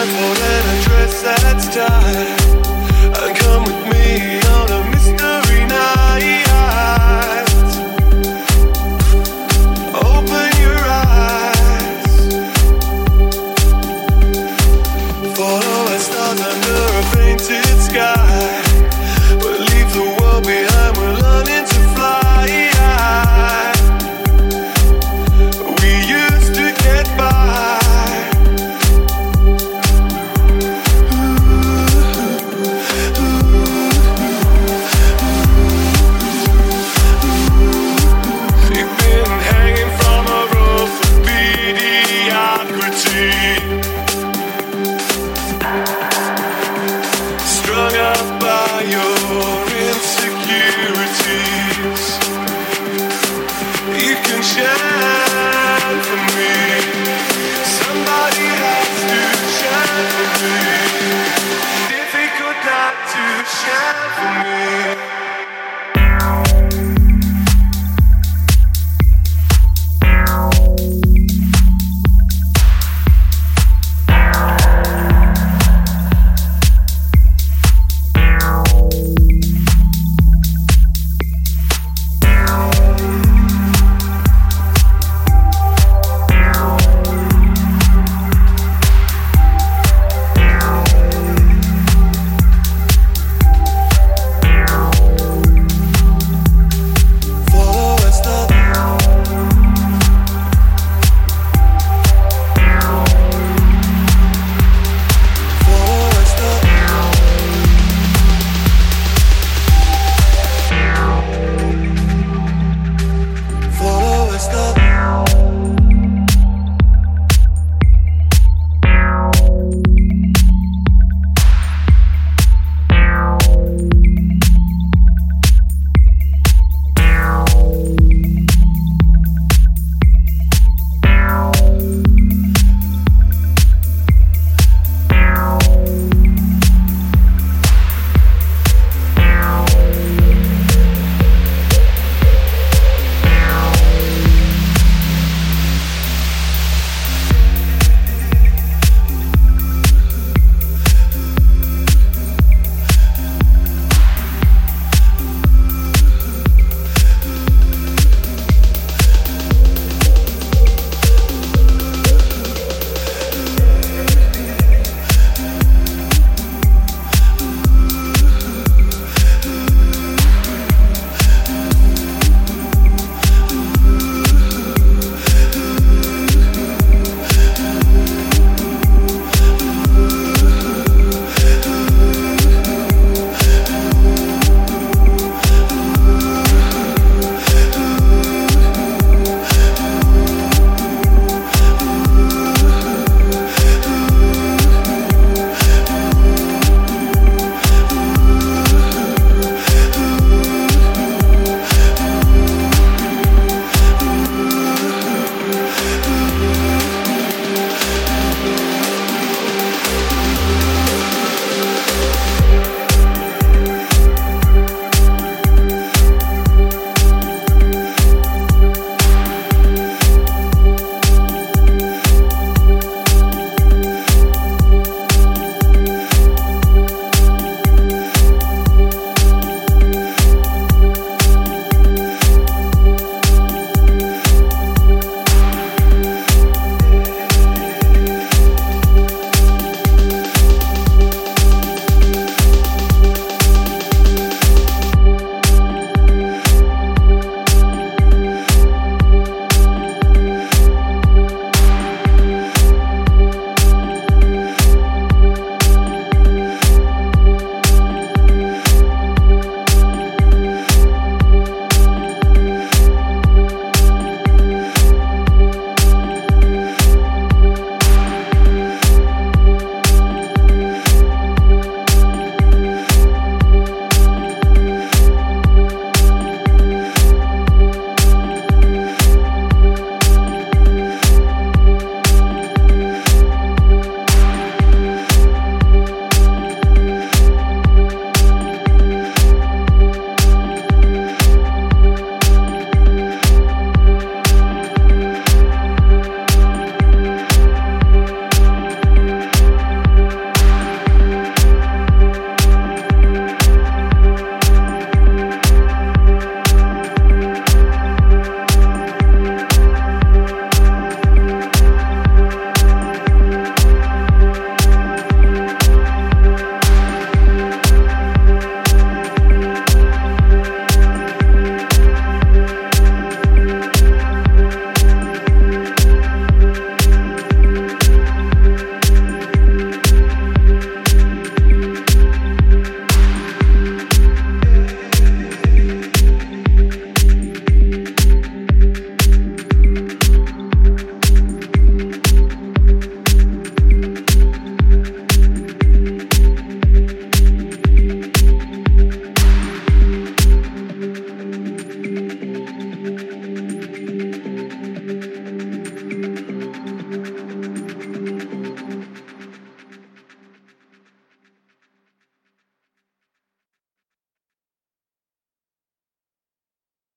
For a drift that's done.